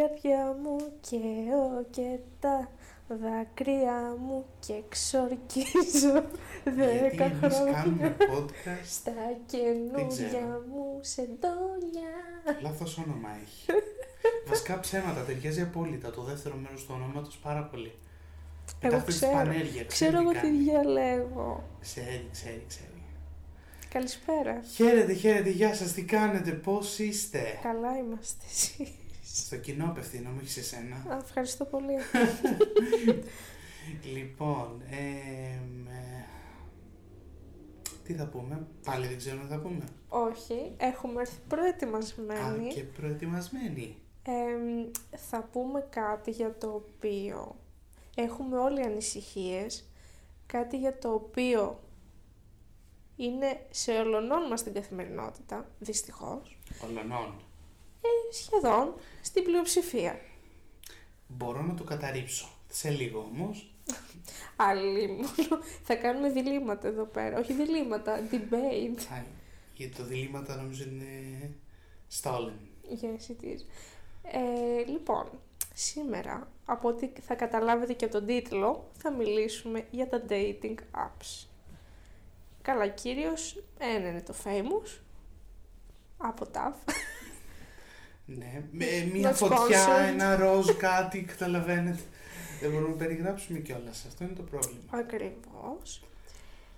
καρδιά μου και ο και τα δάκρυα μου και εξορκίζω δέκα Γιατί εμείς χρόνια κάνουμε podcast, στα ξέρω. καινούργια μου σεντόνια. λάθος όνομα έχει. Βασικά ψέματα, ταιριάζει απόλυτα το δεύτερο μέρος του ονόματος πάρα πολύ. Εγώ Πετάχτες ξέρω. πανέργεια, Ξέρω τι εγώ τι κάνει. διαλέγω. Ξέρει, ξέρει, ξέρει. Καλησπέρα. Χαίρετε, χαίρετε, γεια σας, τι κάνετε, πώς είστε; Καλά είμαστε εσείς. Στο κοινό απευθύνομαι, όχι σε σένα. Α, Ευχαριστώ πολύ. Λοιπόν, εμ, ε, τι θα πούμε, πάλι δεν ξέρουμε τι θα πούμε. Όχι, έχουμε έρθει Α, προετοιμασμένοι. και προετοιμασμένοι. Εμ, θα πούμε κάτι για το οποίο έχουμε όλοι ανησυχίες, κάτι για το οποίο είναι σε ολονών μας την καθημερινότητα, δυστυχώς, Ολονών. Ε, σχεδόν στην πλειοψηφία. Μπορώ να το καταρρύψω. Σε λίγο όμως. Άλλοι μόνο θα κάνουμε διλήμματα εδώ πέρα, όχι διλήμματα, debate. Α, γιατί το διλήμματα νομίζω είναι stolen. Yes, it is. Ε, λοιπόν, σήμερα, από ό,τι θα καταλάβετε και από τον τίτλο, θα μιλήσουμε για τα dating apps. Καλά, κύριος, ένα είναι το famous, από TAF. Ναι, με μια Not φωτιά, sponsored. ένα ροζ κάτι, καταλαβαίνετε. Δεν μπορούμε να περιγράψουμε κιόλας. Αυτό είναι το πρόβλημα. Ακριβώς.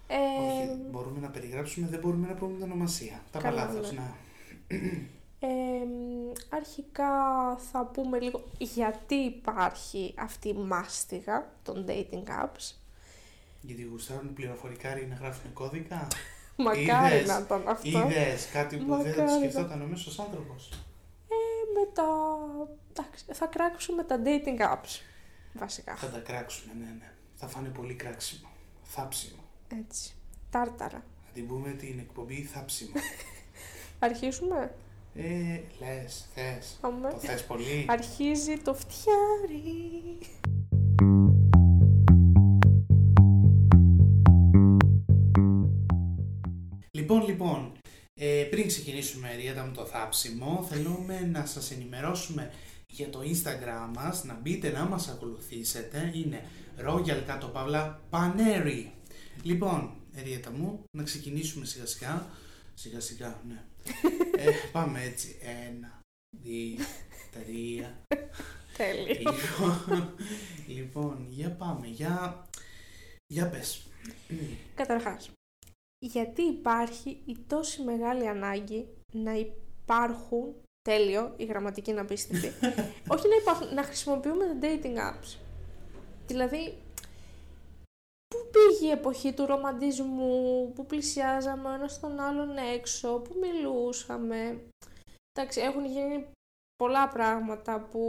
Ε, Όχι, μπορούμε να περιγράψουμε, δεν μπορούμε να πούμε την ονομασία. Τα Καλά, παλάθος, ναι. να. ε, αρχικά θα πούμε λίγο γιατί υπάρχει αυτή η μάστιγα των dating apps. Γιατί γουστάρουν πληροφορικά να γράφουν κώδικα; Μακάρι Είδες, να ήταν αυτό. Είδες κάτι που δεν θα το Μακάρι. σκεφτόταν ο μέσος άνθρωπος; Ε, με τα... εντάξει, θα κράξουμε τα dating apps, βασικά. Θα τα κράξουμε, ναι, ναι. Θα φάνε πολύ κράξιμο. Θάψιμο. Έτσι. Τάρταρα. Θα την πούμε την εκπομπή θάψιμο. Αρχίσουμε; ε, λες, θες. Αμέ. Το θες πολύ; Αρχίζει το φτιάρι. Λοιπόν, λοιπόν, ε, πριν ξεκινήσουμε Ριέτα με το θάψιμο, θέλουμε να σας ενημερώσουμε για το Instagram μας, να μπείτε να μας ακολουθήσετε, είναι Royal κάτω παύλα Paneri. Λοιπόν, Ριέτα μου, να ξεκινήσουμε σιγά σιγά, σιγά σιγά, ναι. ε, πάμε έτσι, ένα, δύο, τρία, Τέλειο. λοιπόν, λοιπόν, για πάμε, για, για πες. Καταρχάς, γιατί υπάρχει η τόση μεγάλη ανάγκη να υπάρχουν, τέλειο, η γραμματική είναι απίστευτη, όχι να υπάρχουν, να χρησιμοποιούμε τα dating apps. Δηλαδή, πού πήγε η εποχή του ρομαντισμού, που πλησιάζαμε ο ένας τον άλλον έξω, που μιλούσαμε. Εντάξει, έχουν γίνει πολλά πράγματα που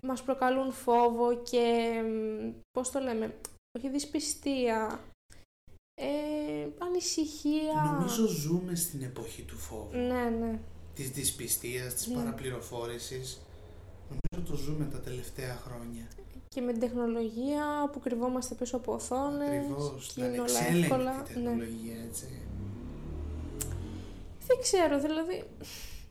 μας προκαλούν φόβο και, μ, πώς το λέμε, όχι δυσπιστία, ε, ανησυχία. Νομίζω ζούμε στην εποχή του φόβου. Ναι, ναι. της δυσπιστίας, της Ναι. παραπληροφόρησης. Νομίζω το ζούμε τα τελευταία χρόνια. Και με την τεχνολογία που κρυβόμαστε πίσω από οθόνες Ακριβώς, και την είναι όλα ανεξέλεγκτη εύκολα. Ναι. τεχνολογία, έτσι. Δεν ξέρω, δηλαδή,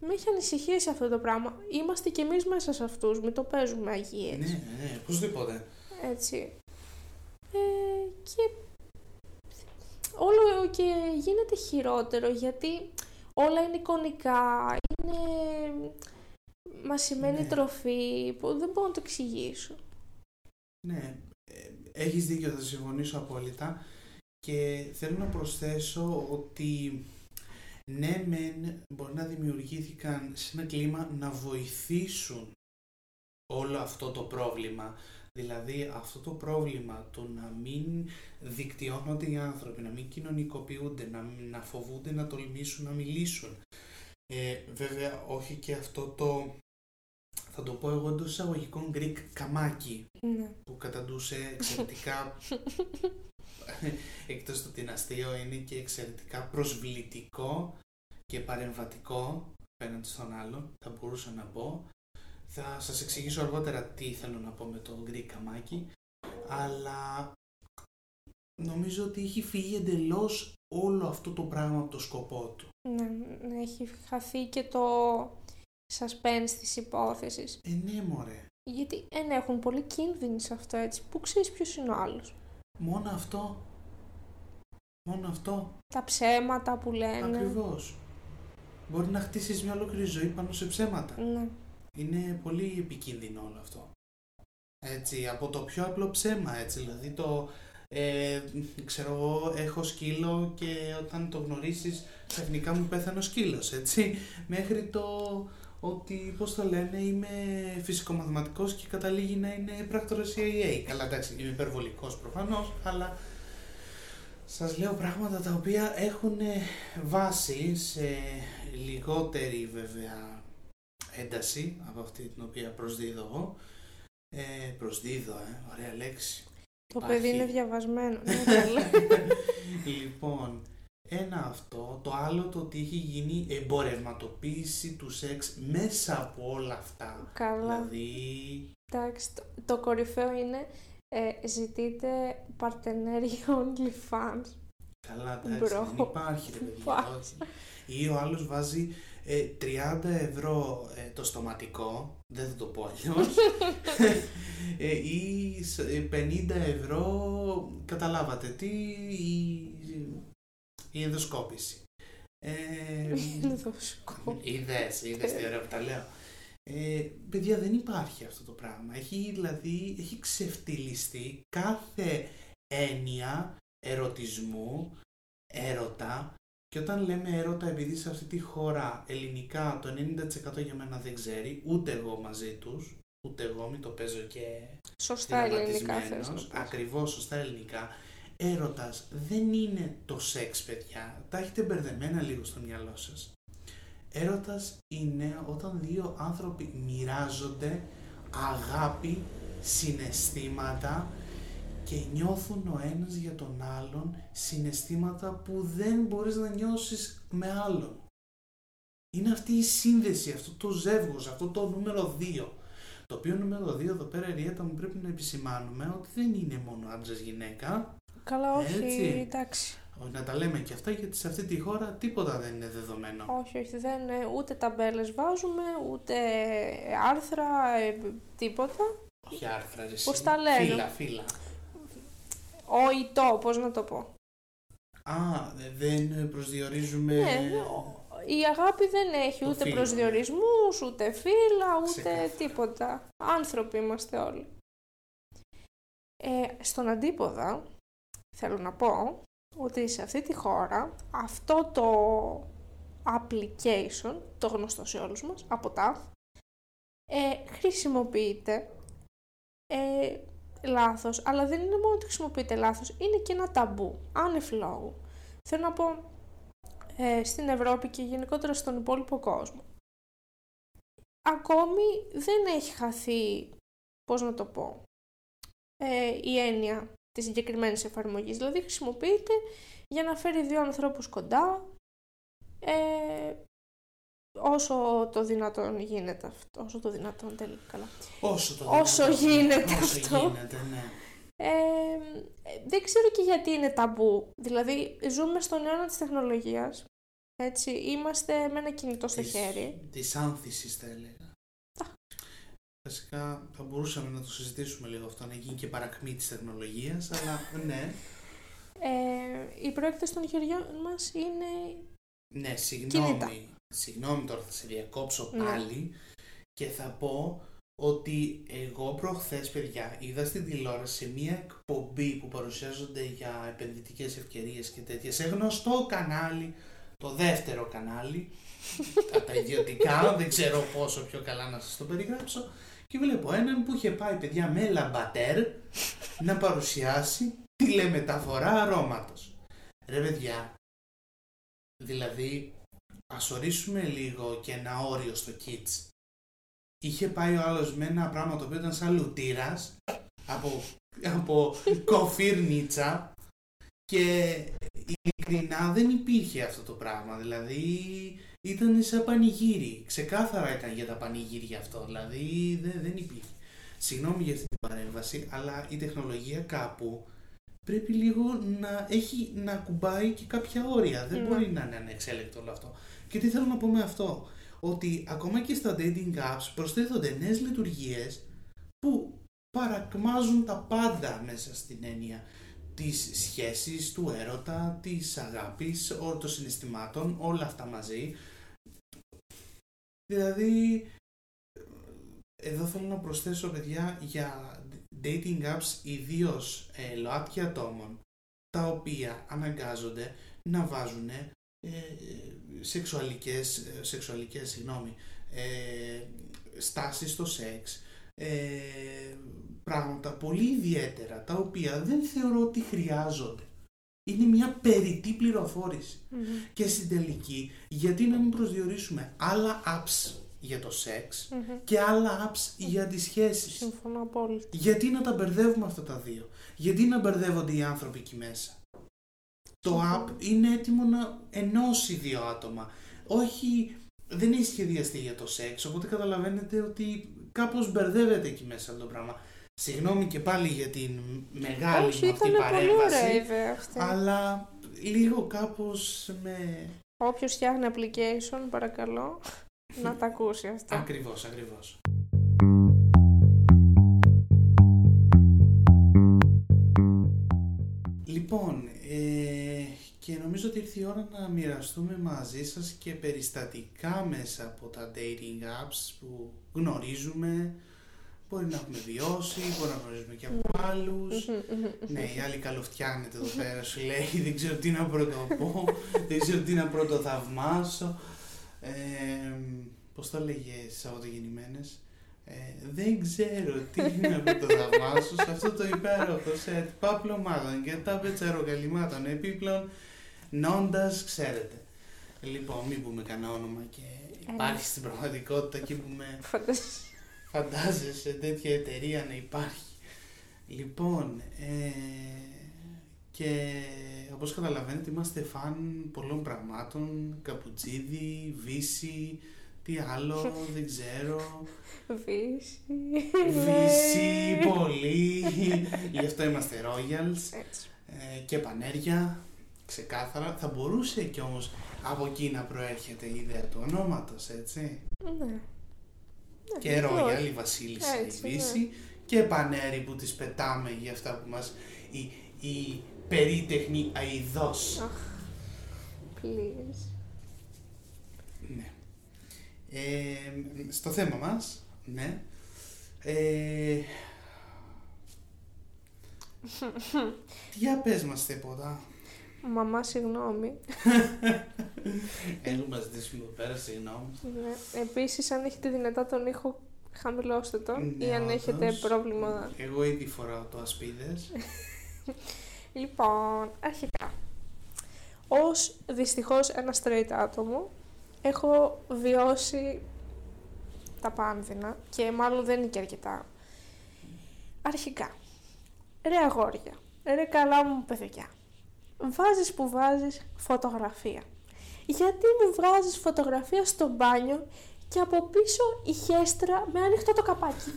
με έχει ανησυχήσει αυτό το πράγμα. Είμαστε κι εμείς μέσα σε αυτούς, μην το παίζουμε αγίες. Ναι, ναι, οπωσδήποτε. Έτσι. Ε, και όλο και γίνεται χειρότερο γιατί όλα είναι εικονικά, είναι μασημένη Ναι. τροφή που δεν μπορώ να το εξηγήσω. Ναι, ε, έχεις δίκιο, θα συμφωνήσω απόλυτα. Και θέλω να προσθέσω ότι ναι μεν μπορεί να δημιουργήθηκαν σε ένα κλίμα να βοηθήσουν όλο αυτό το πρόβλημα. Δηλαδή αυτό το πρόβλημα, το να μην δικτυώνονται οι άνθρωποι, να μην κοινωνικοποιούνται, να, να φοβούνται να τολμήσουν να μιλήσουν. Ε, βέβαια όχι και αυτό το, θα το πω εγώ εντός εισαγωγικών Greek καμάκι Ναι. που καταντούσε εξαιρετικά εκτός του ότι είναι αστείο είναι και εξαιρετικά προσβλητικό και παρεμβατικό απέναντι στον άλλον θα μπορούσα να πω θα σας εξηγήσω αργότερα τι θέλω να πω με το Greek καμάκι αλλά νομίζω ότι έχει φύγει εντελώς όλο αυτό το πράγμα από το σκοπό του Ναι, ναι, έχει χαθεί και το suspense της υπόθεσης. Ε, ναι, μωρέ. Γιατί ένα έχουν πολύ κίνδυνοι σε αυτό έτσι, που ξέρεις ποιος είναι ο άλλος. Μόνο αυτό. Μόνο αυτό. Τα ψέματα που λένε. Ακριβώς. Μπορεί να χτίσεις μια ολόκληρη ζωή πάνω σε ψέματα. Ναι. Είναι πολύ επικίνδυνο όλο αυτό. Έτσι, από το πιο απλό ψέμα, έτσι, δηλαδή το, ε, ξέρω εγώ, έχω σκύλο και όταν το γνωρίσεις ξαφνικά μου πέθανε ο σκύλος, έτσι, μέχρι το ότι, πώς το λένε, είμαι φυσικομαθηματικός και καταλήγει να είναι πράκτορας CIA. Καλά, εντάξει, είμαι υπερβολικός προφανώς, αλλά σας λέω πράγματα τα οποία έχουν βάση σε λιγότερη βέβαια ένταση από αυτή την οποία προσδίδω εγώ. Ε, προσδίδω, ε, ωραία λέξη. Το Υπάρχει. παιδί είναι διαβασμένο. Ναι, καλέ. λοιπόν, ένα αυτό, το άλλο το ότι έχει γίνει εμπορευματοποίηση του σεξ μέσα από όλα αυτά. Καλά. Δηλαδή, Εντάξει, το, το κορυφαίο είναι ε, ζητείτε παρτενέρι OnlyFans. Καλά εντάξει, Μπρο. δεν υπάρχει ρε παιδιά. Βάζει. όχι. Ή ο άλλος βάζει ε, 30 ευρώ ε, το στοματικό, δεν θα το πω αλλιώς, ε, ή σ- ε, 50 ευρώ, καταλάβατε τι, η, η ενδοσκόπηση. Ε, Δοσκό. Είδες, είδες τι ωραία που τα λέω. Ε, παιδιά δεν υπάρχει αυτό το πράγμα. Έχει δηλαδή, έχει ξεφτυλιστεί κάθε έννοια ερωτισμού, έρωτα και όταν λέμε έρωτα επειδή σε αυτή τη χώρα ελληνικά το 90% για μένα δεν ξέρει, ούτε εγώ μαζί τους, ούτε εγώ μην το παίζω και Σωστά ελληνικά θες να δραματισμένος, πεις. ακριβώς σωστά ελληνικά, έρωτας δεν είναι το σεξ, παιδιά. Τα έχετε μπερδεμένα λίγο στο μυαλό σας. Έρωτας είναι όταν δύο άνθρωποι μοιράζονται αγάπη, συναισθήματα και νιώθουν ο ένας για τον άλλον συναισθήματα που δεν μπορείς να νιώσεις με άλλον. Είναι αυτή η σύνδεση, αυτό το ζεύγος, αυτό το νούμερο 2. Το οποίο νούμερο 2 εδώ πέρα, Ριέτα, μου πρέπει να επισημάνουμε ότι δεν είναι μόνο άντρας γυναίκα. Καλά, όχι, Έτσι. εντάξει. Όχι, Να τα λέμε και αυτά γιατί σε αυτή τη χώρα τίποτα δεν είναι δεδομένο. Όχι, όχι, δεν, ε, ούτε ταμπέλες βάζουμε, ούτε άρθρα, ε, τίποτα. Όχι άρθρα, ρε, Πώς εσύ. τα λένε; Φύλλα, φύλλα. Ο ητό, πώς να το πω. Α, δεν προσδιορίζουμε... Ναι, ο- η αγάπη δεν έχει Το ούτε φύλλο, προσδιορισμούς, ούτε φύλλα, ούτε Ξεκάθαρα. τίποτα. Άνθρωποι είμαστε όλοι. Ε, στον αντίποδα, θέλω να πω ότι σε αυτή τη χώρα αυτό το application, το γνωστό σε όλους μας, από τα, ε, χρησιμοποιείται ε, λάθος, αλλά δεν είναι μόνο ότι χρησιμοποιείται λάθος, είναι και ένα ταμπού, άνευ λόγου. Θέλω να πω, ε, στην Ευρώπη και γενικότερα στον υπόλοιπο κόσμο. Ακόμη δεν έχει χαθεί, πώς να το πω, ε, η έννοια της συγκεκριμένης εφαρμογής. Δηλαδή χρησιμοποιείται για να φέρει δύο ανθρώπους κοντά, ε, όσο το δυνατόν γίνεται αυτό. Όσο το δυνατόν τέλει καλά. Όσο το Όσο δυνατόν. γίνεται Όσο αυτό. γίνεται, ναι. Ε, ε, δεν ξέρω και γιατί είναι ταμπού. Δηλαδή, ζούμε στον αιώνα της τεχνολογίας. Έτσι, είμαστε με ένα κινητό στο Της- χέρι. Της άνθησης θα έλεγα. Βασικά θα μπορούσαμε να το συζητήσουμε λίγο αυτό, να γίνει και παρακμή της τεχνολογίας, αλλά ναι. Ε, οι προέκτες των χεριών μας είναι... Ναι, συγγνώμη. Κινητά. Συγγνώμη τώρα, θα σε διακόψω Ναι. πάλι και θα πω ότι εγώ προχθές, παιδιά, είδα στην τηλεόραση μία εκπομπή που παρουσιάζονται για επενδυτικές ευκαιρίες και τέτοια σε γνωστό κανάλι, το δεύτερο κανάλι, τα, τα ιδιωτικά, δεν ξέρω πόσο πιο καλά να σας το περιγράψω και βλέπω έναν που είχε πάει, παιδιά, με λαμπατέρ να παρουσιάσει τηλεμεταφορά αρώματος. Ρε παιδιά, δηλαδή ας ορίσουμε λίγο και ένα όριο στο kids. Είχε πάει ο άλλος με ένα πράγμα το οποίο ήταν σαν λουτήρας από, από κοφύρνιτσα και ειλικρινά δεν υπήρχε αυτό το πράγμα. Δηλαδή ήταν σαν πανηγύρι. Ξεκάθαρα ήταν για τα πανηγύρια αυτό. Δηλαδή δεν, δεν υπήρχε. Συγγνώμη για αυτή την παρέμβαση, αλλά η τεχνολογία κάπου πρέπει λίγο να έχει να κουμπάει και κάποια όρια. Δεν Ναι. μπορεί να είναι ανεξέλεκτο όλο αυτό. Και τι θέλω να πω με αυτό; ότι ακόμα και στα dating apps προσθέτονται νέες λειτουργίες που παρακμάζουν τα πάντα μέσα στην έννοια της σχέσης, του έρωτα, της αγάπης, όλων των συναισθημάτων, όλα αυτά μαζί. Δηλαδή, εδώ θέλω να προσθέσω παιδιά για dating apps ιδίως ε, ΛΟΑΤΚΙ ατόμων τα οποία αναγκάζονται να βάζουν ε, σεξουαλικές, ε, σεξουαλικές συγγνώμη, ε, στάσεις στο σεξ, ε, πράγματα πολύ ιδιαίτερα τα οποία δεν θεωρώ ότι χρειάζονται. Είναι μια περιττή Και στην τελική, γιατί να μην προσδιορίσουμε άλλα apps; Για το σεξ και άλλα apps για τις σχέσεις. Συμφωνώ απόλυτα. Γιατί να τα μπερδεύουμε αυτά τα δύο; Γιατί να μπερδεύονται οι άνθρωποι εκεί μέσα; Το app είναι έτοιμο να ενώσει δύο άτομα. Όχι, δεν έχει σχεδιαστεί για το σεξ, οπότε καταλαβαίνετε ότι κάπως μπερδεύεται εκεί μέσα το πράγμα. Συγγνώμη και πάλι για την μεγάλη Όχι, αυτή ήταν παρέμβαση. πολύ ωραία ιδέα αυτή. Αλλά λίγο κάπως με... Όποιος φτιάχνει application, παρακαλώ, να τα ακούσει αυτό. Ακριβώς, ακριβώς. Λοιπόν, ε, και νομίζω ότι ήρθε η ώρα να μοιραστούμε μαζί σας και περιστατικά μέσα από τα dating apps που γνωρίζουμε, μπορεί να έχουμε βιώσει, μπορεί να γνωρίζουμε και από άλλους. ναι, η άλλη καλοφτιάνεται εδώ πέρα, σου λέει, δεν ξέρω τι να πρωτοπώ, δεν ξέρω τι να πρωτοθαυμάσω. Ε, πώς το έλεγε Σαββατογεννημένες, ε, δεν ξέρω τι να πρωτοθαυμάσω σε αυτό το υπέροχο σετ παπλωμάτων και τα πετσαροκαλυμάτων επίπλων νόντας, ξέρετε. Λοιπόν, μην πούμε κανένα όνομα και υπάρχει στην πραγματικότητα και που με φαντάζεσαι τέτοια εταιρεία να υπάρχει. Λοιπόν, ε, και όπως καταλαβαίνετε είμαστε φαν πολλών πραγμάτων, καπουτσίδι, βύση, τι άλλο, δεν ξέρω. Βύση. Βύση, πολύ. Γι' αυτό είμαστε Royals. Ε, και πανέρια, ξεκάθαρα. Θα μπορούσε κι όμως από εκεί να προέρχεται η ιδέα του ονόματος, έτσι. Ναι. Και Royal, η Βασίλισσα, η Βύση. Και πανέρι που τις πετάμε για αυτά που μας... Η, η περίτεχνη αηδός. Please. Ναι. Ε, στο θέμα μας, ναι. Ε, για πες μας τίποτα. Μαμά, συγγνώμη. Έχουμε ζητήσουμε εδώ πέρα, συγγνώμη. Ναι. Επίσης, αν έχετε δυνατά τον ήχο, χαμηλώστε τον Ναι, ή αν έχετε όντως. πρόβλημα. Εγώ ήδη φοράω το ασπίδες. Λοιπόν, αρχικά. Ως δυστυχώς ένα straight άτομο, έχω βιώσει τα πάνδυνα και μάλλον δεν είναι και αρκετά. Αρχικά, ρε αγόρια, ρε καλά μου παιδιά, βάζεις που βάζεις φωτογραφία. Γιατί μου βγάζεις φωτογραφία στο μπάνιο και από πίσω η χέστρα με ανοιχτό το καπάκι;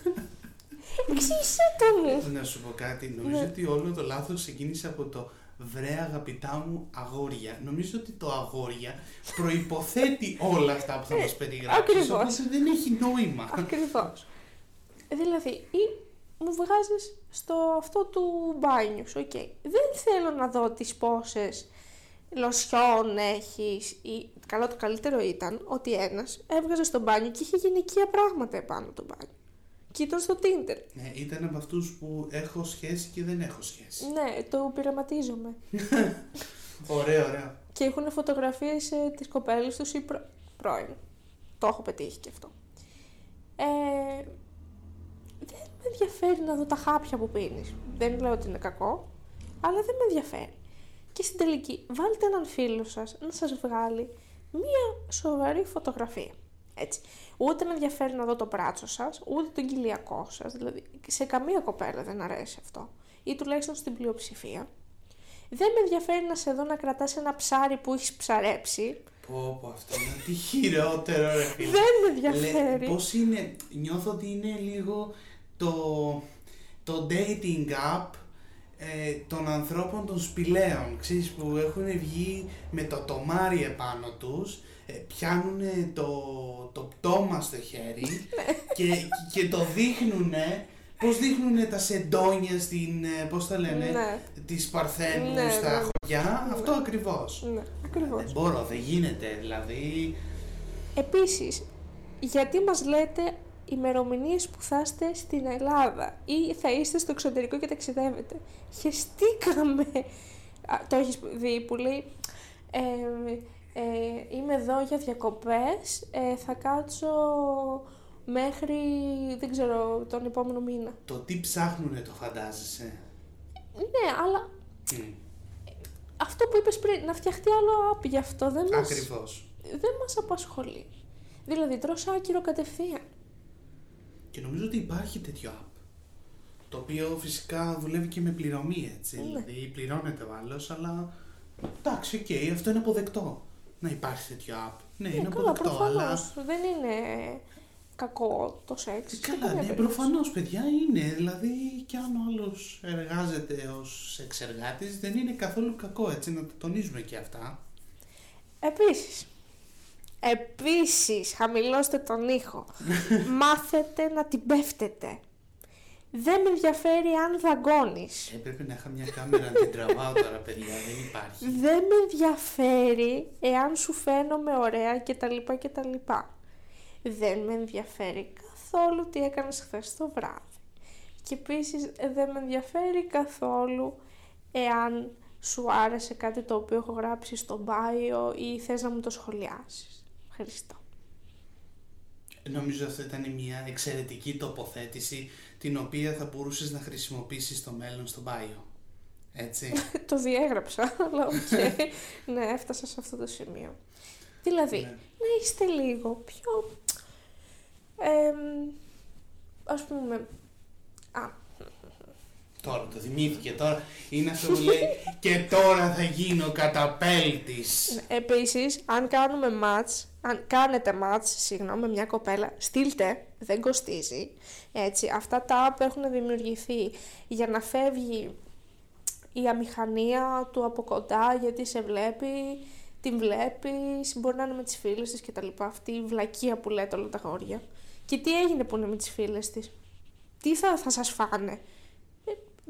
Εξήγησέ το μου. Να σου πω κάτι, νομίζω Ναι. ότι όλο το λάθος ξεκίνησε από το βρε αγαπητά μου αγόρια. Νομίζω ότι το αγόρια προϋποθέτει όλα αυτά που θα μας περιγράψεις, ακριβώς. οπότε δεν έχει νόημα. Ακριβώς. Δηλαδή, ή μου βγάζεις στο αυτό του μπάνιου σου, οκ. Δεν θέλω να δω τις πόσες λοσιόν έχεις ή... Καλά, το καλύτερο ήταν ότι ένας έβγαζε στο μπάνιο και είχε γυναικεία πράγματα επάνω το μπάνιο. Και ήταν στο Tinder. Ναι, ήταν από αυτούς που έχω σχέση και δεν έχω σχέση. Ναι, το πειραματίζομαι. Ωραίο, ωραίο. Και έχουν φωτογραφίες ε, της κοπέλας τους ή προ... πρώην. Το έχω πετύχει και αυτό. Ε, δεν με ενδιαφέρει να δω τα χάπια που πίνεις. Δεν λέω ότι είναι κακό, αλλά δεν με ενδιαφέρει. Και στην τελική, βάλτε έναν φίλο σας να σας βγάλει μία σοβαρή φωτογραφία. Έτσι. Ούτε με ενδιαφέρει να δω το πράτσο σας, ούτε τον κοιλιακό σας. Δηλαδή, σε καμία κοπέλα δεν αρέσει αυτό. Ή τουλάχιστον στην πλειοψηφία. Δεν με ενδιαφέρει να σε δω να κρατάς ένα ψάρι που έχεις ψαρέψει. Πω πω αυτό είναι τι χειρότερο ρε φίλε. Δεν με Λέ, ενδιαφέρει. πώς είναι, νιώθω ότι είναι λίγο το, το dating app ε, των ανθρώπων των σπηλαίων, ξέρεις, που έχουν βγει με το τομάρι επάνω τους, ε, πιάνουν το, το πτώμα στο χέρι και, και το δείχνουνε Πώς δείχνουν τα σεντόνια στην, ε, πώς τα λένε, Ναι. της Παρθένου Ναι, στα ναι. χωριά, Ναι. αυτό ακριβώς. Ναι, ακριβώς. Δεν μπορώ, δεν γίνεται, δηλαδή... Επίσης, γιατί μας λέτε ημερομηνίες που θα είστε στην Ελλάδα ή θα είστε στο εξωτερικό και ταξιδεύετε. Χεστήκαμε. Α, το έχεις δει που λέει ε, ε, είμαι εδώ για διακοπές, ε, θα κάτσω μέχρι, δεν ξέρω, τον επόμενο μήνα. Το τι ψάχνουνε το φαντάζεσαι; Ναι, αλλά Μμ, αυτό που είπες πριν, να φτιαχτεί άλλο app γι' αυτό δεν μας, Ακριβώς. δεν μας απασχολεί. Δηλαδή, τρως άκυρο κατευθείαν. Και νομίζω ότι υπάρχει τέτοιο app. Το οποίο φυσικά δουλεύει και με πληρωμή, έτσι. Ναι. Δηλαδή πληρώνεται ο άλλος, αλλά εντάξει, οκ, αυτό είναι αποδεκτό. Να υπάρχει τέτοιο app. Ναι, είναι Ναι, καλά, αποδεκτό, αλλά. προφανώς. Δεν είναι κακό το σεξ. σε Καλά, καμία ναι, περίπτωση. προφανώς, παιδιά είναι. Δηλαδή, κι αν ο άλλος εργάζεται ως εξεργάτη, δεν είναι καθόλου κακό, έτσι, να τα τονίζουμε και αυτά. Επίσης, επίσης, χαμηλώστε τον ήχο. Μάθετε να την πέφτετε. Δεν με ενδιαφέρει αν δαγκώνεις. Έπρεπε να είχα μια κάμερα να την τραβάω τώρα, παιδιά, δεν υπάρχει. Δεν με ενδιαφέρει εάν σου φαίνομαι ωραία κτλ. κτλ. Δεν με ενδιαφέρει καθόλου τι έκανες χθες το βράδυ. Και επίσης δεν με ενδιαφέρει καθόλου εάν σου άρεσε κάτι το οποίο έχω γράψει στο bio ή θες να μου το σχολιάσεις. Ευχαριστώ. Νομίζω αυτό ήταν μια εξαιρετική τοποθέτηση, την οποία θα μπορούσες να χρησιμοποιήσεις στο μέλλον στο bio. Έτσι. το διέγραψα, αλλά οκ. ναι, έφτασα σε αυτό το σημείο. Δηλαδή, Ναι. να είστε λίγο πιο... εμ, ας πούμε... Α, Τώρα το θυμήθηκε, τώρα είναι αυτό που λέει και τώρα θα γίνω καταπέλτης. Επίσης, αν κάνουμε μάτς, αν κάνετε μάτς, συγγνώμη, με μια κοπέλα, στείλτε, δεν κοστίζει. Έτσι, αυτά τα app έχουν δημιουργηθεί για να φεύγει η αμηχανία του από κοντά, γιατί σε βλέπει, την βλέπεις, μπορεί να είναι με τις φίλες της και τα λοιπά. Αυτή η βλακεία που λέτε όλα τα γόρια. Και τι έγινε που είναι με τις φίλες της; Τι θα, θα σας φάνε;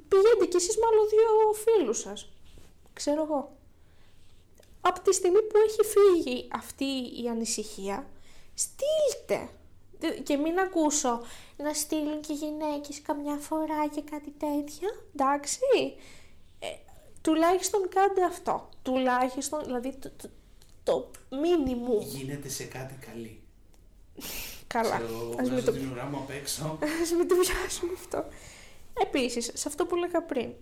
Ε, πηγαίνετε κι εσείς με άλλο δύο φίλους σας. Ξέρω εγώ από τη στιγμή που έχει φύγει αυτή η ανησυχία, στείλτε. Δε- Και μην ακούσω να στείλουν και γυναίκες καμιά φορά και κάτι τέτοια, εντάξει. Ε, τουλάχιστον κάντε αυτό. Τουλάχιστον, δηλαδή το, το, το μίνιμουμ. Γίνεται σε κάτι καλή. Καλά, Ξέρω, εγώ, ας μην βγάζω το την ουρά μου απ' έξω. Ας μην το πιάσουμε αυτό. Επίσης, σε αυτό που λέγα πριν,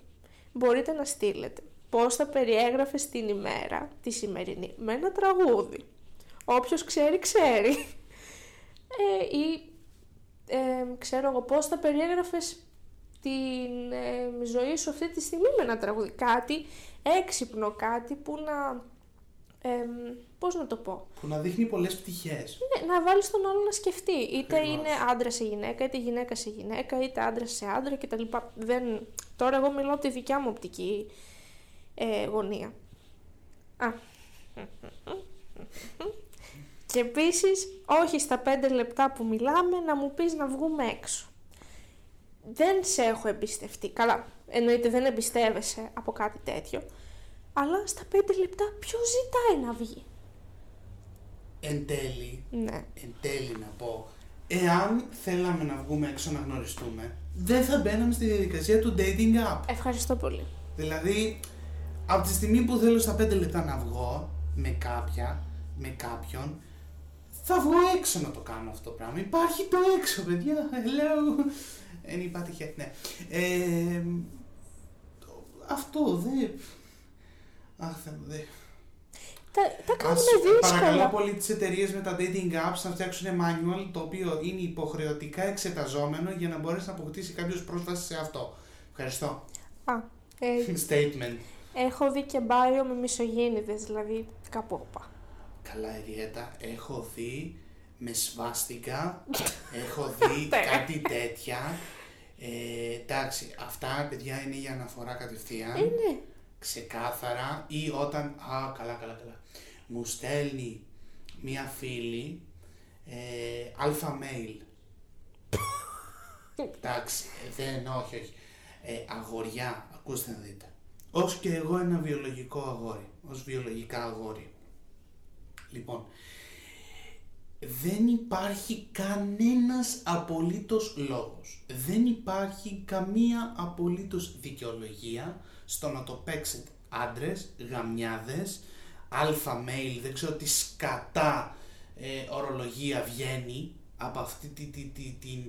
μπορείτε να στείλετε πώς θα περιέγραφες την ημέρα, τη σημερινή, με ένα τραγούδι. Όποιος ξέρει, ξέρει. Ε, ή, ε, ξέρω εγώ, πώς θα περιέγραφες την ε, ζωή σου αυτή τη στιγμή με ένα τραγούδι. Κάτι έξυπνο, κάτι που να... εμ, πώς να το πω; Που να δείχνει πολλές πτυχές. Ναι, να βάλεις τον άλλο να σκεφτεί. Είτε Ακριβώς. είναι άντρας σε γυναίκα, είτε γυναίκα σε γυναίκα, είτε άντρας σε άντρα κτλ. Δεν... Τώρα εγώ μιλάω από τη δικιά μου οπτική ε, γωνία. Α. Και επίσης, όχι στα πέντε λεπτά που μιλάμε να μου πεις να βγούμε έξω. Δεν σε έχω εμπιστευτεί. Καλά, εννοείται δεν εμπιστεύεσαι από κάτι τέτοιο. Αλλά στα πέντε λεπτά ποιος ζητάει να βγει; Εν τέλει, Ναι. εν τέλει να πω, εάν θέλαμε να βγούμε έξω να γνωριστούμε, δεν θα μπαίναμε στη διαδικασία του dating app. Ευχαριστώ πολύ. Δηλαδή, από τη στιγμή που θέλω στα 5 λεπτά να βγω με κάποια, με κάποιον, θα βγω έξω να το κάνω αυτό το πράγμα. Υπάρχει το έξω, παιδιά. Hello. Anybody here. Ναι. Ε, το- αυτό δεν... Αχ, Θεέ μου, δεν... Τα, τα κάνουμε Ας παρακαλώ δύσκολα. πολύ τις εταιρείες με τα dating apps να φτιάξουν manual το οποίο είναι υποχρεωτικά εξεταζόμενο για να μπορέσει να αποκτήσει κάποιος πρόσβαση σε αυτό. Ευχαριστώ. Α, ε, Statement. έχω δει και μπάιο με μισογέννηδες, δηλαδή κάπου όπα. Καλά, Εριέτα, έχω δει με σβάστηκα, έχω δει Ναι. κάτι τέτοια. Ε, τα εντάξει, αυτά παιδιά είναι για αναφορά κατευθείαν. Ε, ναι. Ξεκάθαρα ή όταν. Α, καλά, καλά, καλά. Μου στέλνει μία φίλη ε, αλφα mail. Εντάξει, δεν, όχι, όχι. Ε, αγοριά, ακούστε να δείτε. Ως και εγώ ένα βιολογικό αγόρι, ως βιολογικά αγόρι. Λοιπόν, δεν υπάρχει κανένας απολύτως λόγος. Δεν υπάρχει καμία απολύτως δικαιολογία στο να το παίξετε άντρες, γαμιάδες, αλφα mail, δεν ξέρω τι σκατά ε, ορολογία βγαίνει από αυτή τη, τη, τη- την,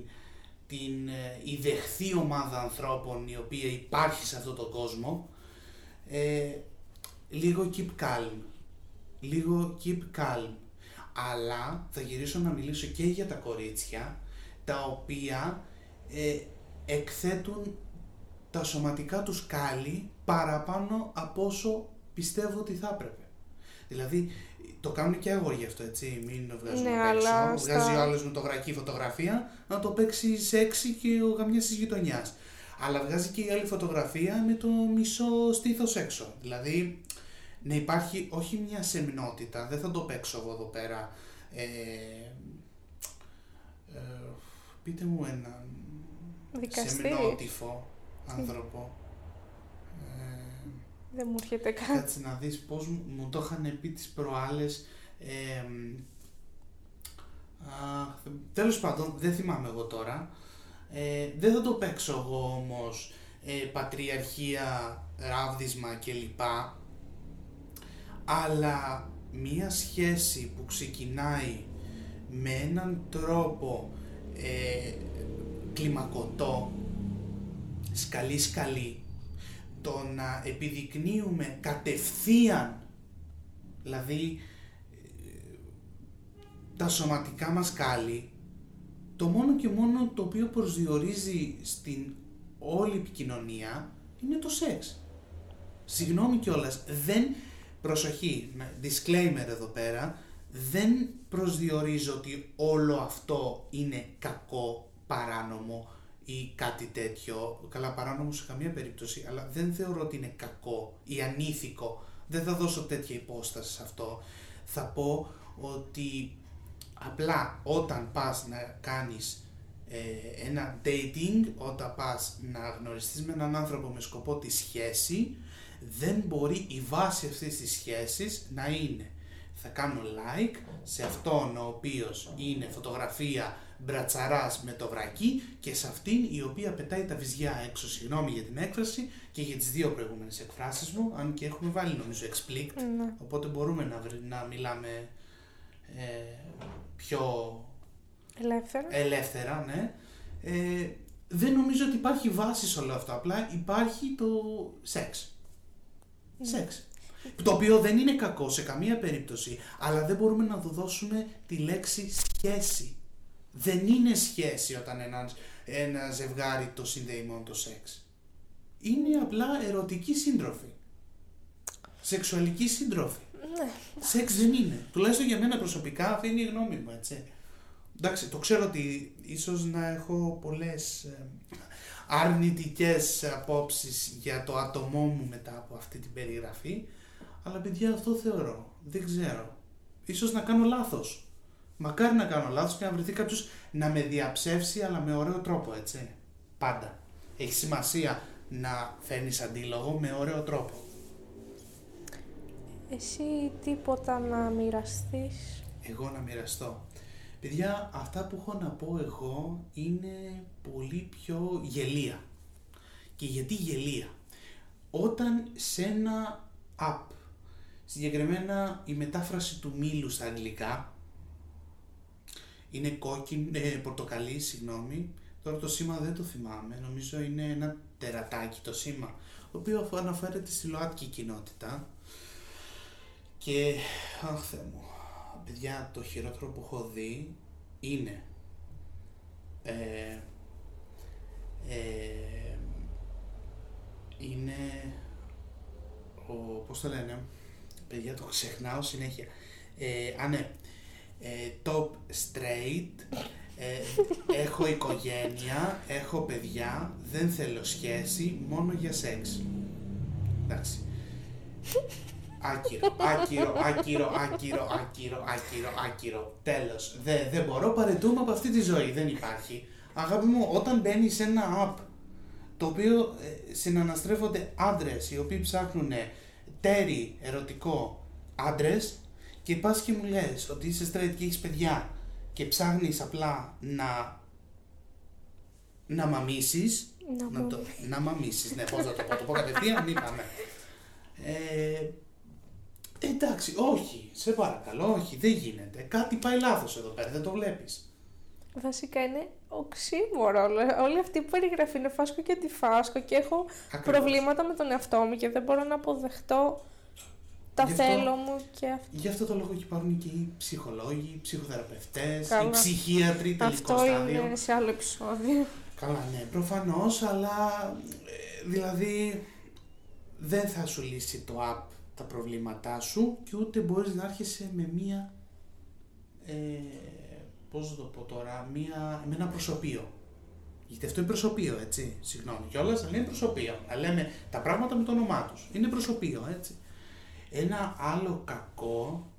την ε, ιδεχθή ομάδα ανθρώπων η οποία υπάρχει σε αυτόν τον κόσμο. Ε, λίγο keep calm. Λίγο keep calm. Αλλά θα γυρίσω να μιλήσω και για τα κορίτσια τα οποία ε, εκθέτουν τα σωματικά τους κάλλη παραπάνω από όσο πιστεύω ότι θα έπρεπε. Δηλαδή, το κάνουν και αγόρια αυτό, έτσι, μην το βγάζουμε Ναι, απ' έξω. αλλά Βγάζει στα- ο άλλος με το γρακή φωτογραφία να το παίξει σεξι και ο γαμιάς της γειτονιάς. Αλλά βγάζει και η άλλη φωτογραφία με το μισό στήθος έξω. Δηλαδή, να υπάρχει όχι μια σεμνότητα, δεν θα το παίξω εγώ εδώ πέρα. Ε, ε, πείτε μου έναν Δικαστή. σεμνότυφο άνθρωπο. Ε, Δεν μου έρχεται καν. Κάτσε να δεις πώς μου, μου το είχαν πει τις προάλλες. Ε, α, τέλος πάντων, δεν θυμάμαι εγώ τώρα. Ε, δεν θα το παίξω εγώ όμως ε, πατριαρχία, ράβδισμα κλπ. Αλλά μία σχέση που ξεκινάει με έναν τρόπο ε, κλιμακωτό, σκαλί-σκαλί, το να επιδεικνύουμε κατευθείαν, δηλαδή ε, τα σωματικά μας κάλλη, το μόνο και μόνο το οποίο προσδιορίζει στην όλη επικοινωνία είναι το σεξ. Συγγνώμη κιόλας, δεν, προσοχή, να- disclaimer εδώ πέρα, δεν προσδιορίζω ότι όλο αυτό είναι κακό, παράνομο ή κάτι τέτοιο. Καλά, παράνομο σε καμία περίπτωση, αλλά δεν θεωρώ ότι είναι κακό ή ανήθικο. Δεν θα δώσω τέτοια υπόσταση σε αυτό. Θα πω ότι απλά όταν πας να κάνεις ε, ένα dating, όταν πας να γνωριστείς με έναν άνθρωπο με σκοπό τη σχέση, δεν μπορεί η βάση αυτής της σχέσης να είναι θα κάνω like σε αυτόν ο οποίος είναι φωτογραφία μπρατσαράς με το βρακί και σε αυτήν η οποία πετάει τα βυζιά έξω, συγγνώμη για την έκφραση και για τις δύο προηγούμενες εκφράσεις μου, αν και έχουμε βάλει νομίζω explicit, Ναι. οπότε μπορούμε να, βρ- να μιλάμε ε, πιο Ελεύθερα. ελεύθερα, ναι. Ε, δεν νομίζω ότι υπάρχει βάση σε όλο αυτό. Απλά υπάρχει το σεξ. Ναι. Σεξ. Το οποίο δεν είναι κακό σε καμία περίπτωση, αλλά δεν μπορούμε να του δώσουμε τη λέξη σχέση. Δεν είναι σχέση όταν ένας, ένα ζευγάρι το συνδέει μόνο το σεξ. Είναι απλά ερωτική σύντροφη. Σεξουαλική σύντροφη. Ναι. Σεξ δεν είναι. Τουλάχιστον για μένα προσωπικά αυτή είναι η γνώμη μου, έτσι. Εντάξει, το ξέρω ότι ίσως να έχω πολλές ε, αρνητικές απόψεις για το άτομό μου μετά από αυτή την περιγραφή, αλλά παιδιά αυτό θεωρώ. Δεν ξέρω. Ίσως να κάνω λάθος. Μακάρι να κάνω λάθος και να βρεθεί κάποιος να με διαψεύσει, αλλά με ωραίο τρόπο, έτσι. Πάντα. Έχει σημασία να φέρνεις αντίλογο με ωραίο τρόπο. Εσύ τίποτα να μοιραστείς. εγώ να μοιραστώ. Παιδιά, αυτά που έχω να πω εγώ είναι πολύ πιο γελία. Και γιατί γελία; Όταν σε ένα app, συγκεκριμένα η μετάφραση του μήλου στα αγγλικά, είναι κόκκινο, ε, πορτοκαλί, συγγνώμη, τώρα το σήμα δεν το θυμάμαι, νομίζω είναι ένα τερατάκι το σήμα, το οποίο αναφέρεται στη ΛΟΑΤΚΙ κοινότητα. Και, αχ Θεέ μου, παιδιά, το χειρότερο που έχω δει είναι ε, ε, είναι ο, πώς το λένε, παιδιά το ξεχνάω συνέχεια, ε, α ναι, ε, top straight Ε, έχω οικογένεια, έχω παιδιά, δεν θέλω σχέση, μόνο για σεξ. Εντάξει. Άκυρο, άκυρο, άκυρο, άκυρο, άκυρο, άκυρο, άκυρο. Τέλος. Δεν δεν μπορώ, παρετούμε από αυτή τη ζωή. Δεν υπάρχει. Αγάπη μου, όταν μπαίνει σε ένα app το οποίο ε, συναναστρέφονται άντρες οι οποίοι ψάχνουν τέρι ερωτικό άντρες και πας και μου λες ότι είσαι straight και έχεις παιδιά και ψάχνεις απλά να να μαμίσεις Να να, πω. το, να μαμίσεις, ναι πώς να το πω, το πω κατευθείαν, μην πάμε. Ε, εντάξει, όχι, σε παρακαλώ, όχι, δεν γίνεται. Κάτι πάει λάθος εδώ πέρα, δεν το βλέπεις. Βασικά είναι οξύμορο. όλο- Όλη αυτή η περιγραφή είναι φάσκο και αντιφάσκο και έχω Ακριβώς. προβλήματα με τον εαυτό μου και δεν μπορώ να αποδεχτώ τα Γι' αυτό- θέλω μου και αυτό. Γι' αυτό το λόγο και υπάρχουν και οι ψυχολόγοι, οι ψυχοθεραπευτές, Καλά. οι ψυχίατροι, τελικό Αυτό στάδιο. είναι σε άλλο επεισόδιο. Καλά, ναι, προφανώς, αλλά ε, δηλαδή δεν θα σου λύσει το app τα προβλήματά σου και ούτε μπορείς να έρχεσαι με μία, ε, πώς να το πω τώρα, μία, με ένα προσωπείο. Γιατί αυτό είναι προσωπείο, έτσι. Συγγνώμη κιόλας, αλλά είναι προσωπείο. Να λέμε τα πράγματα με το όνομά τους. Είναι προσωπείο, έτσι. Ένα άλλο κακό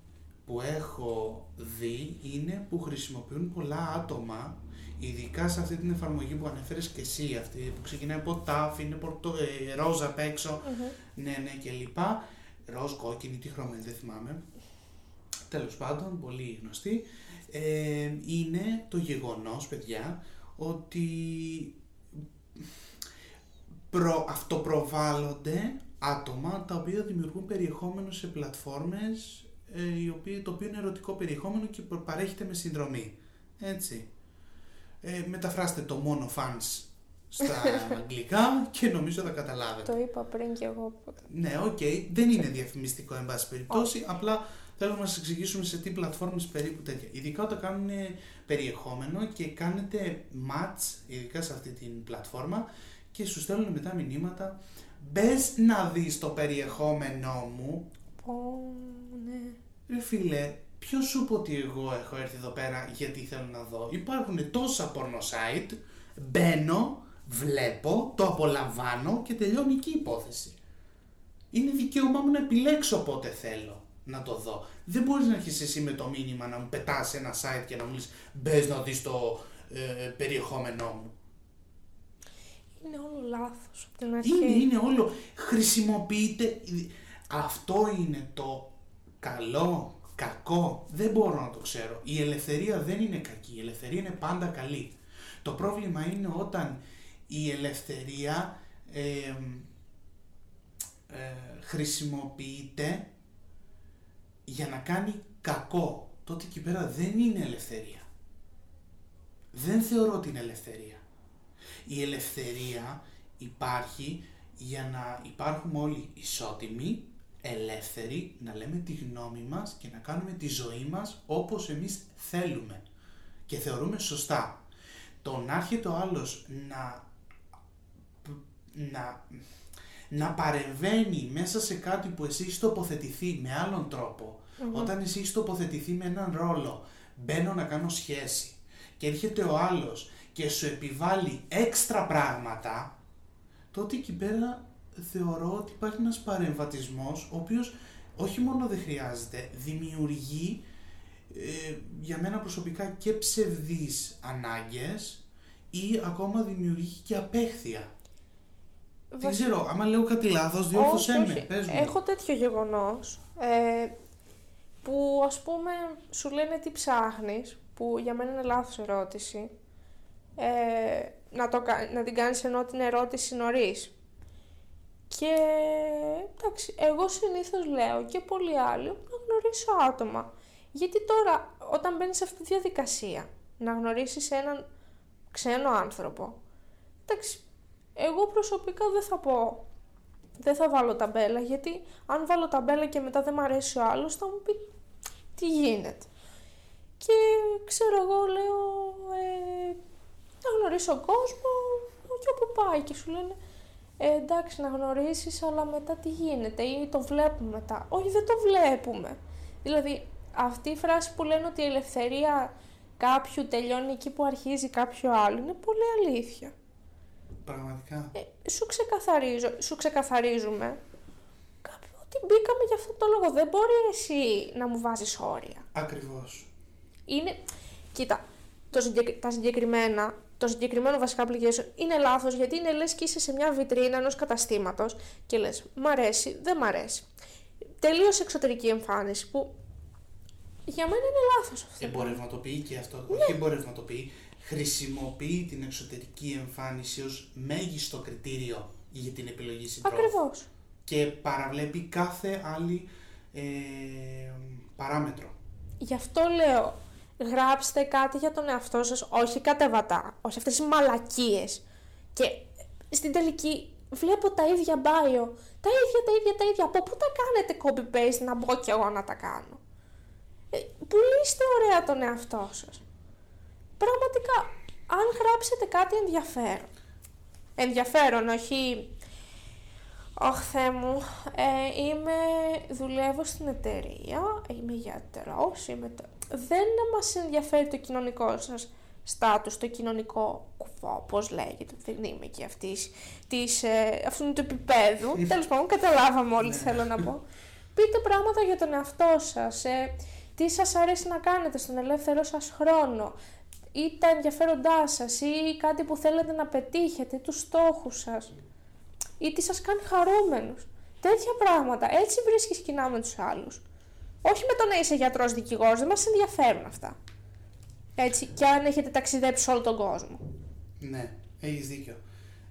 που έχω δει είναι που χρησιμοποιούν πολλά άτομα, ειδικά σε αυτή την εφαρμογή που ανέφερες και εσύ, αυτή που ξεκινάει από τάφ, είναι πορτο, ε, ροζ απ' έξω, ναι, ναι και λοιπά. Ροζ, κόκκινη, τι χρώμα είναι, δεν θυμάμαι. Τέλος πάντων, πολύ γνωστή. Ε, είναι το γεγονός, παιδιά, ότι προ, αυτοπροβάλλονται άτομα τα οποία δημιουργούν περιεχόμενο σε πλατφόρμες ε, οι οποίοι, το οποίο είναι ερωτικό περιεχόμενο και προ- παρέχεται με συνδρομή. Έτσι. Ε, μεταφράστε το μόνο fans στα αγγλικά και νομίζω θα καταλάβετε. Το είπα πριν και εγώ. Ναι, οκ. Δεν είναι διαφημιστικό, εν πάση περιπτώσει. Απλά θέλουμε να σας εξηγήσουμε σε τι πλατφόρμες περίπου τέτοια. Ειδικά όταν κάνουν περιεχόμενο και κάνετε match, ειδικά σε αυτή την πλατφόρμα, και σου στέλνουν μετά μηνύματα. Μπες να δεις το περιεχόμενό μου. Πω, ναι. Ρε φίλε, ποιος σου είπε ότι εγώ έχω έρθει εδώ πέρα γιατί θέλω να δω; Υπάρχουν τόσα porno site. Μπαίνω, βλέπω, το απολαμβάνω και τελειώνει εκεί η υπόθεση. Είναι δικαίωμά μου να επιλέξω πότε θέλω να το δω. Δεν μπορείς να αρχίσει εσύ με το μήνυμα να μου πετάς ένα site και να μου λες μπες να δεις το ε, περιεχόμενό μου. Είναι όλο λάθος από την αρχή. Είναι, είναι όλο. Χρησιμοποιείται. Αυτό είναι το καλό, κακό. Δεν μπορώ να το ξέρω. Η ελευθερία δεν είναι κακή. Η ελευθερία είναι πάντα καλή. Το πρόβλημα είναι όταν η ελευθερία ε, ε, χρησιμοποιείται για να κάνει κακό. Τότε εκεί πέρα δεν είναι ελευθερία. Δεν θεωρώ ότι είναι ελευθερία. Η ελευθερία υπάρχει για να υπάρχουμε όλοι ισότιμοι, ελεύθεροι, να λέμε τη γνώμη μας και να κάνουμε τη ζωή μας όπως εμείς θέλουμε και θεωρούμε σωστά. Το να έρχεται ο άλλος να, να, να παρεμβαίνει μέσα σε κάτι που εσύ έχεις τοποθετηθεί με άλλον τρόπο, όταν εσύ έχεις τοποθετηθεί με έναν ρόλο, μπαίνω να κάνω σχέση και έρχεται ο άλλος και σου επιβάλλει έξτρα πράγματα, τότε εκεί πέρα θεωρώ ότι υπάρχει ένας παρεμβατισμός ο οποίος όχι μόνο δεν χρειάζεται, δημιουργεί ε, για μένα προσωπικά και ψευδείς ανάγκες ή ακόμα δημιουργεί και απέχθεια. Δεν Βασι- ξέρω, άμα λέω κάτι λάθος, διόρθωσέ Όχι, με, όχι. πες μου. Έχω τέτοιο γεγονός ε, που ας πούμε σου λένε τι ψάχνεις, που για μένα είναι λάθος ερώτηση. Ε, να, το, κα- να την κάνεις ενώ την ερώτηση νωρίς. Και εντάξει, εγώ συνήθως λέω και πολλοί άλλοι να γνωρίσω άτομα. Γιατί τώρα όταν μπαίνεις σε αυτή τη διαδικασία να γνωρίσεις έναν ξένο άνθρωπο, εντάξει, εγώ προσωπικά δεν θα πω δεν θα βάλω ταμπέλα γιατί αν βάλω ταμπέλα και μετά δεν μ' αρέσει ο άλλος θα μου πει τι γίνεται. Και ξέρω εγώ λέω ε, να γνωρίσω κόσμο και όπου πάει και σου λένε ε, εντάξει να γνωρίσεις αλλά μετά τι γίνεται ή το βλέπουμε μετά. Όχι δεν το βλέπουμε. Δηλαδή αυτή η φράση που λένε ότι η ελευθερία κάποιου τελειώνει εκεί που αρχίζει κάποιο άλλο είναι πολύ αλήθεια. Πραγματικά. Ε, σου, ξεκαθαρίζω, σου ξεκαθαρίζουμε κάποιο ότι μπήκαμε για αυτό το λόγο. Δεν μπορεί εσύ να μου βάζεις όρια. Ακριβώς. Είναι, κοίτα, το συγκεκ- τα συγκεκριμένα, το συγκεκριμένο βασικά application είναι λάθος γιατί είναι λες και είσαι σε μια βιτρίνα ενός καταστήματος και λες μ' αρέσει, δεν μ' αρέσει. Τελείως εξωτερική εμφάνιση που για μένα είναι λάθος αυτό. Εμπορευματοποιεί και αυτό. Ναι. Όχι εμπορευματοποιεί. Χρησιμοποιεί την εξωτερική εμφάνιση ως μέγιστο κριτήριο για την επιλογή συντρόφου. Ακριβώς. Και παραβλέπει κάθε άλλη ε, παράμετρο. Γι' αυτό λέω, γράψτε κάτι για τον εαυτό σας, όχι κατεβατά, όχι αυτές οι μαλακίες. Και στην τελική βλέπω τα ίδια bio, τα ίδια, τα ίδια, τα ίδια. Από πού τα κάνετε copy-paste να μπω κι εγώ να τα κάνω; Ε, πουλήστε ωραία τον εαυτό σας. Πραγματικά, αν γράψετε κάτι ενδιαφέρον, ενδιαφέρον, όχι Ωχ, Θεέ μου, ε, είμαι, δουλεύω στην εταιρεία, είμαι γιατρός, είμαι... Το... Δεν μας ενδιαφέρει το κοινωνικό σας στάτους, το κοινωνικό κουφό, πώς λέγεται, δεν είμαι και αυτής, της, ε, αυτού του επίπεδου. Τέλος πάντων, καταλάβαμε όλοι τι θέλω να πω. Πείτε πράγματα για τον εαυτό σας, ε, τι σας αρέσει να κάνετε στον ελεύθερο σας χρόνο, ή τα ενδιαφέροντά σας, ή κάτι που θέλετε να πετύχετε, τους στόχους σας ή τι σας κάνει χαρούμενους. Τέτοια πράγματα. Έτσι βρίσκεις κοινά με τους άλλους. Όχι με το να είσαι γιατρός δικηγόρος, δεν μας ενδιαφέρουν αυτά. Έτσι, και αν έχετε ταξιδέψει σε όλο τον κόσμο. Ναι, έχεις δίκιο.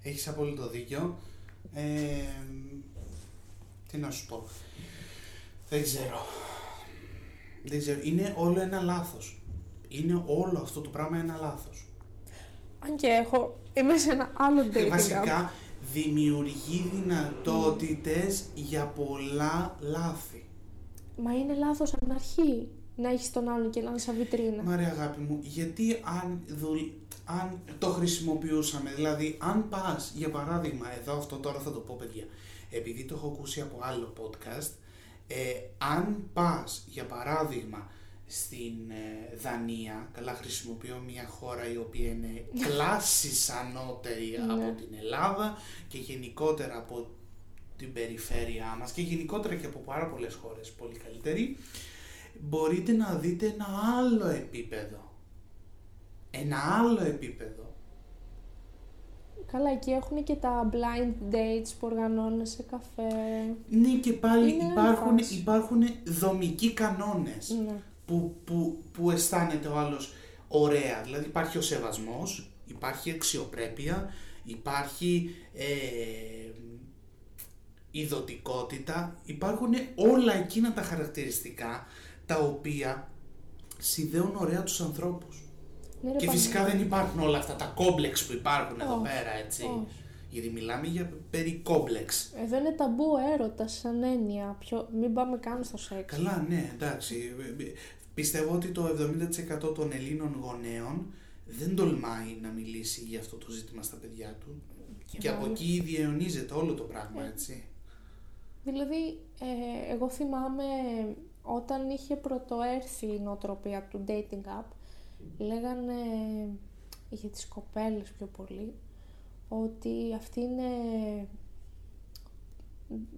Έχεις απόλυτο δίκιο. Ε, τι να σου πω. Δεν ξέρω. Δεν ξέρω. Είναι όλο ένα λάθος. Είναι όλο αυτό το πράγμα ένα λάθος. Αν και έχω, είμαι σε ένα άλλο dating Και app. βασικά δημιουργεί δυνατότητες για πολλά λάθη. Μα είναι λάθος από την αρχή να έχεις τον άλλον και να είναι σαν βιτρίνα. Μα ρε αγάπη μου, γιατί αν, δουλ... αν το χρησιμοποιούσαμε, δηλαδή αν πας, για παράδειγμα, εδώ αυτό τώρα θα το πω παιδιά, επειδή το έχω ακούσει από άλλο podcast, ε, αν πας, για παράδειγμα, στην ε, Δανία, καλά χρησιμοποιώ μια χώρα η οποία είναι κλάσης ανώτερη Ναι. από την Ελλάδα και γενικότερα από την περιφέρειά μας και γενικότερα και από πάρα πολλές χώρες πολύ καλύτερη, μπορείτε να δείτε ένα άλλο επίπεδο. Ένα άλλο επίπεδο. Καλά, εκεί έχουν και τα blind dates που οργανώνουν σε καφέ. Ναι και πάλι Είναι υπάρχουν, φάση. υπάρχουν δομικοί κανόνες Ναι. Που, που, που αισθάνεται ο άλλος ωραία. Δηλαδή υπάρχει ο σεβασμός, υπάρχει αξιοπρέπεια, υπάρχει ε, ειδωτικότητα, υπάρχουν όλα εκείνα τα χαρακτηριστικά τα οποία συνδέουν ωραία τους ανθρώπους. Ναι, ρε, Και Παναγία. φυσικά δεν υπάρχουν όλα αυτά τα κόμπλεξ που υπάρχουν εδώ Όχι, πέρα, έτσι. όχι. Γιατί μιλάμε για περί κόμπλεξ. Εδώ είναι ταμπού έρωτας σαν έννοια. Πιο... Μην πάμε καν στο σεξ. Καλά, ναι, εντάξει. Πιστεύω ότι το 70% των Ελλήνων γονέων δεν τολμάει να μιλήσει για αυτό το ζήτημα στα παιδιά του. Και, Και από μάλιστα. εκεί διαιωνίζεται όλο το πράγμα, έτσι. Δηλαδή, ε, εγώ θυμάμαι όταν είχε πρωτοέρθει η νοοτροπία του dating app, λέγανε για τις κοπέλες πιο πολύ, ότι αυτή είναι,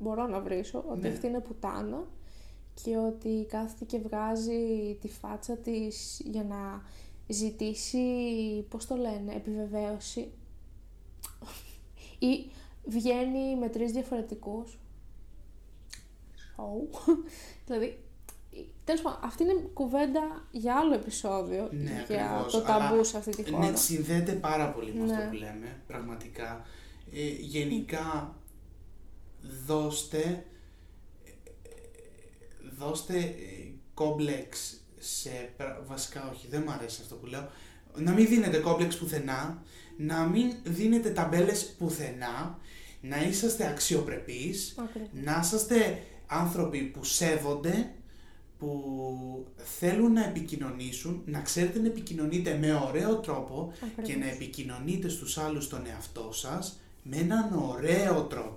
μπορώ να βρίσω, ότι Ναι. αυτή είναι πουτάνα και ότι κάθεται και βγάζει τη φάτσα της για να ζητήσει, πώς το λένε, επιβεβαίωση ή βγαίνει με τρεις διαφορετικούς Oh. δηλαδή, τέλος πάντων, αυτή είναι κουβέντα για άλλο επεισόδιο Ναι, για ακριβώς, το ταμπού αλλά- σε αυτή τη χώρα. Ναι, συνδέεται πάρα πολύ με Ναι. αυτό που λέμε, πραγματικά. Ε, γενικά, δώστε, ε, δώστε ε, κόμπλεξ σε, πρα- βασικά όχι, δεν μου αρέσει αυτό που λέω, να μην δίνετε κόμπλεξ πουθενά, να μην δίνετε ταμπέλες πουθενά, να είσαστε αξιοπρεπείς, Ακριβώς. να είσαστε άνθρωποι που σέβονται, που θέλουν να επικοινωνήσουν, να ξέρετε να επικοινωνείτε με ωραίο τρόπο και Ακριβώς. να επικοινωνείτε στους άλλους τον εαυτό σας με έναν ωραίο τρόπο,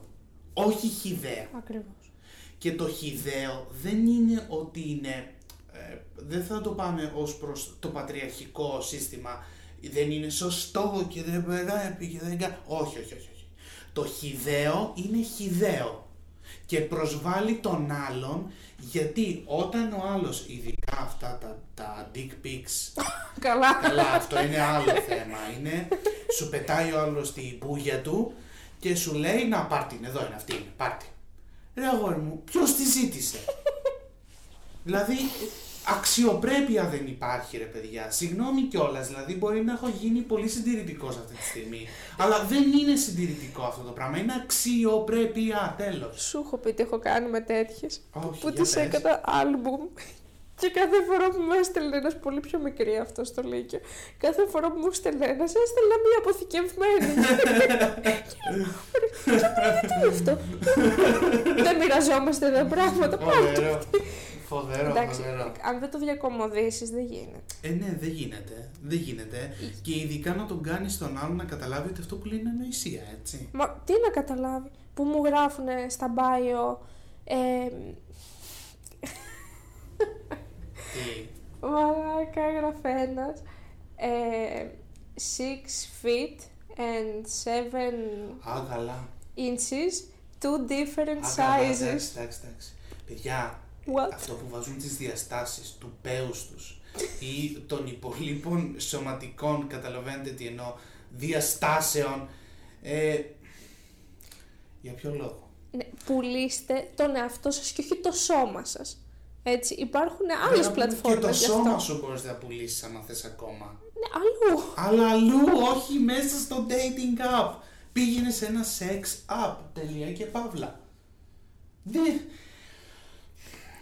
όχι χιδαίο. Ακριβώς. Και το χιδαίο δεν είναι ότι είναι ε, δεν θα το πάμε ως προς το πατριαρχικό σύστημα. Δεν είναι σωστό και δεν πρέπει και δεν κα- Όχι, όχι, όχι. όχι. Το χιδαίο είναι χιδαίο και προσβάλλει τον άλλον γιατί όταν ο άλλος, ειδικά αυτά τα, τα dick pics, Καλά. καλά αυτό είναι άλλο θέμα, είναι σου πετάει ο άλλος την μπούγια του και σου λέει να πάρ' την, εδώ είναι αυτή είναι, πάρ' την. Ρε αγόρι μου, ποιος τη ζήτησε; δηλαδή αξιοπρέπεια δεν υπάρχει ρε παιδιά. Συγγνώμη κιόλας, δηλαδή μπορεί να έχω γίνει πολύ συντηρητικός αυτή τη στιγμή. αλλά δεν είναι συντηρητικό αυτό το πράγμα. Είναι αξιοπρέπεια, τέλος. Σου έχω πει τι έχω κάνει με τέτοιες. Όχι, Που για τι πες. έκανα άλμπουμ. Και κάθε φορά που μου έστελνε ένας πολύ πιο μικρή αυτός στο Λύκειο, κάθε φορά που μου έστελνε ένας, έστελνα μία αποθηκευμένη. Και τι είναι αυτό; Δεν μοιραζόμαστε τα πράγματα. Πάρε το. Φοβερό. Φοβερό, Εντάξει, φοβερό. αν δεν το διακομωδήσεις, δεν γίνεται. Ε, ναι, δεν γίνεται. Δεν γίνεται. Και ειδικά να τον κάνεις τον άλλον να καταλάβει ότι αυτό που λέει είναι ανοησία, έτσι. Μα τι να καταλάβει, που μου γράφουν στα bio. Ε, Τι; Μαλάκα έγραφε ένας. Ε, 6 feet and 7 Α, καλά. inches, two different Α, καλά, sizes. εντάξει, εντάξει, εντάξει. Παιδιά, What? αυτό που βάζουν τις διαστάσεις του πέους τους ή των υπολείπων σωματικών, καταλαβαίνετε τι εννοώ, διαστάσεων, ε, για ποιο λόγο; Ναι, πουλήστε τον εαυτό σας και όχι το σώμα σας. Έτσι, υπάρχουν άλλες Πέρα από Και πλατφόρμες το γι' σώμα αυτό. σου μπορείς να πουλήσεις άμα θες ακόμα. Ναι, αλλού. Αλλά αλλού, όχι μέσα στο dating app. Πήγαινε σε ένα sex app. Τελεία και παύλα. Δεν.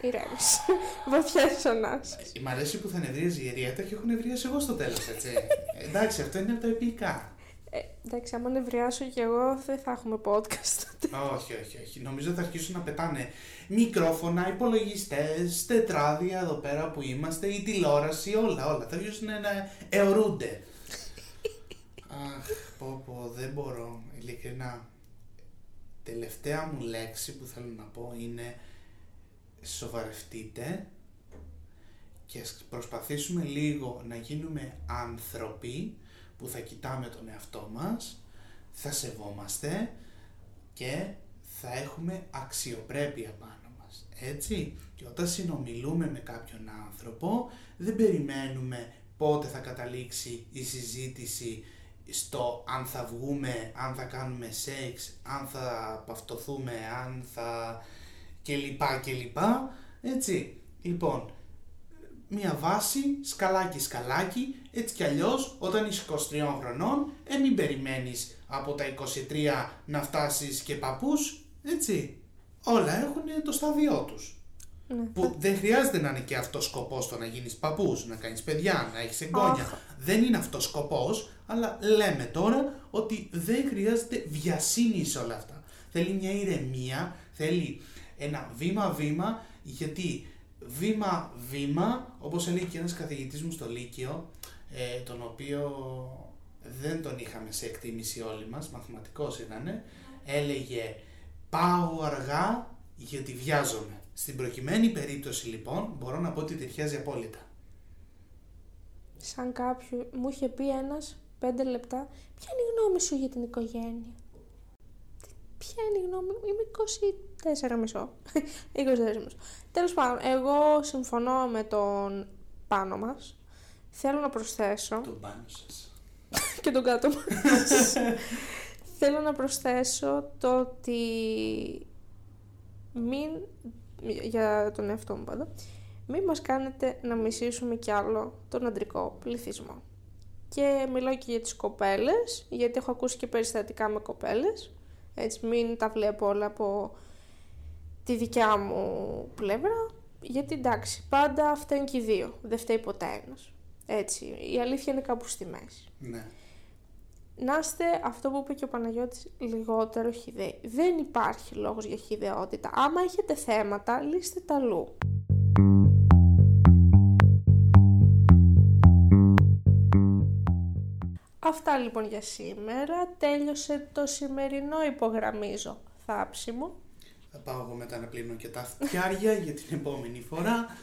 Ηρέμησε. Βαθιές ανάσεις. Μ' αρέσει που θα νευρίαζε η Ριέτα και έχω νευρίασει εγώ στο τέλος, έτσι. Ε, Εντάξει, αυτό είναι από τα επικά. Ε, εντάξει, άμα νευριάσω κι εγώ δεν θα έχουμε podcast. όχι, όχι, όχι. Νομίζω θα αρχίσουν να πετάνε μικρόφωνα, υπολογιστές, τετράδια εδώ πέρα που είμαστε, η τηλεόραση, όλα, όλα. Θα αρχίσουν να αιωρούνται. Αχ, πω, πω, δεν μπορώ, ειλικρινά. Τελευταία μου λέξη που θέλω να πω είναι σοβαρευτείτε και ας προσπαθήσουμε λίγο να γίνουμε άνθρωποι που θα κοιτάμε τον εαυτό μας, θα σεβόμαστε και θα έχουμε αξιοπρέπεια πάνω μας. Έτσι, και όταν συνομιλούμε με κάποιον άνθρωπο, δεν περιμένουμε πότε θα καταλήξει η συζήτηση στο αν θα βγούμε, αν θα κάνουμε σεξ, αν θα παυτοθούμε, αν θα και λοιπά και λοιπά, έτσι. Λοιπόν, μία βάση, σκαλάκι σκαλάκι, έτσι κι αλλιώς όταν είσαι 23 χρονών, ε μην περιμένεις από τα 23 να φτάσεις και παππούς, έτσι. Όλα έχουν το στάδιό τους. Ναι. Που δεν χρειάζεται να είναι και αυτός σκοπός το να γίνεις παππούς, να κάνεις παιδιά, να έχεις εγγόνια. Αχ. Δεν είναι αυτός σκοπός, αλλά λέμε τώρα ότι δεν χρειάζεται βιασύνης σε όλα αυτά. Θέλει μια ηρεμία, θέλει ένα βήμα-βήμα, γιατί βήμα-βήμα, όπως έλεγε και ένας καθηγητής μου στο Λύκειο, ε, τον οποίο δεν τον είχαμε σε εκτίμηση όλοι μας, μαθηματικός ήταν, έλεγε πάω αργά γιατί βιάζομαι. Στην προκειμένη περίπτωση λοιπόν μπορώ να πω ότι ταιριάζει απόλυτα. Σαν κάποιο μου είχε πει ένας πέντε λεπτά, ποια είναι η γνώμη σου για την οικογένεια; Ποια είναι η γνώμη μου, είμαι 4,5. 24,5. Τέλος πάντων, εγώ συμφωνώ με τον πάνω μας. Θέλω να προσθέσω... Τον πάνω σας. και τον κάτω μας. Θέλω να προσθέσω το ότι μην... Για τον εαυτό μου πάντα. Μην μας κάνετε να μισήσουμε κι άλλο τον αντρικό πληθυσμό. Και μιλάω και για τις κοπέλες, γιατί έχω ακούσει και περιστατικά με κοπέλες. Έτσι, μην τα βλέπω όλα από τη δικιά μου πλευρά. Γιατί εντάξει, πάντα φταίνουν και οι δύο. Δεν φταίει ποτέ ένας. Έτσι, η αλήθεια είναι κάπου στη μέση. Ναι. Να είστε αυτό που είπε και ο Παναγιώτης λιγότερο χιδαίοι. Δεν υπάρχει λόγος για χιδαιότητα. Άμα έχετε θέματα, λύστε τα αλλού. Αυτά λοιπόν για σήμερα. Τέλειωσε το σημερινό υπογραμμίζω θάψιμο. Θα πάω εγώ μετά να πλύνω και τα φτιάρια για την επόμενη φορά.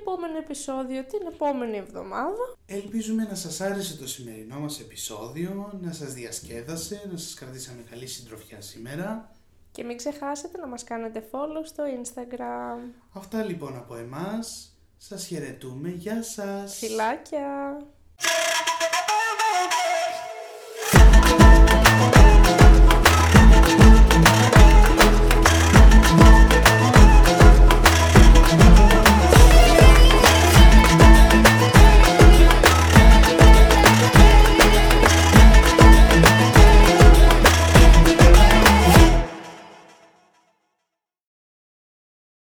επόμενο επεισόδιο την επόμενη εβδομάδα. Ελπίζουμε να σας άρεσε το σημερινό μας επεισόδιο, να σας διασκέδασε, να σας κρατήσαμε καλή συντροφιά σήμερα. Και μην ξεχάσετε να μας κάνετε follow στο Instagram. Αυτά λοιπόν από εμάς. Σας χαιρετούμε. Γεια σας. Φιλάκια!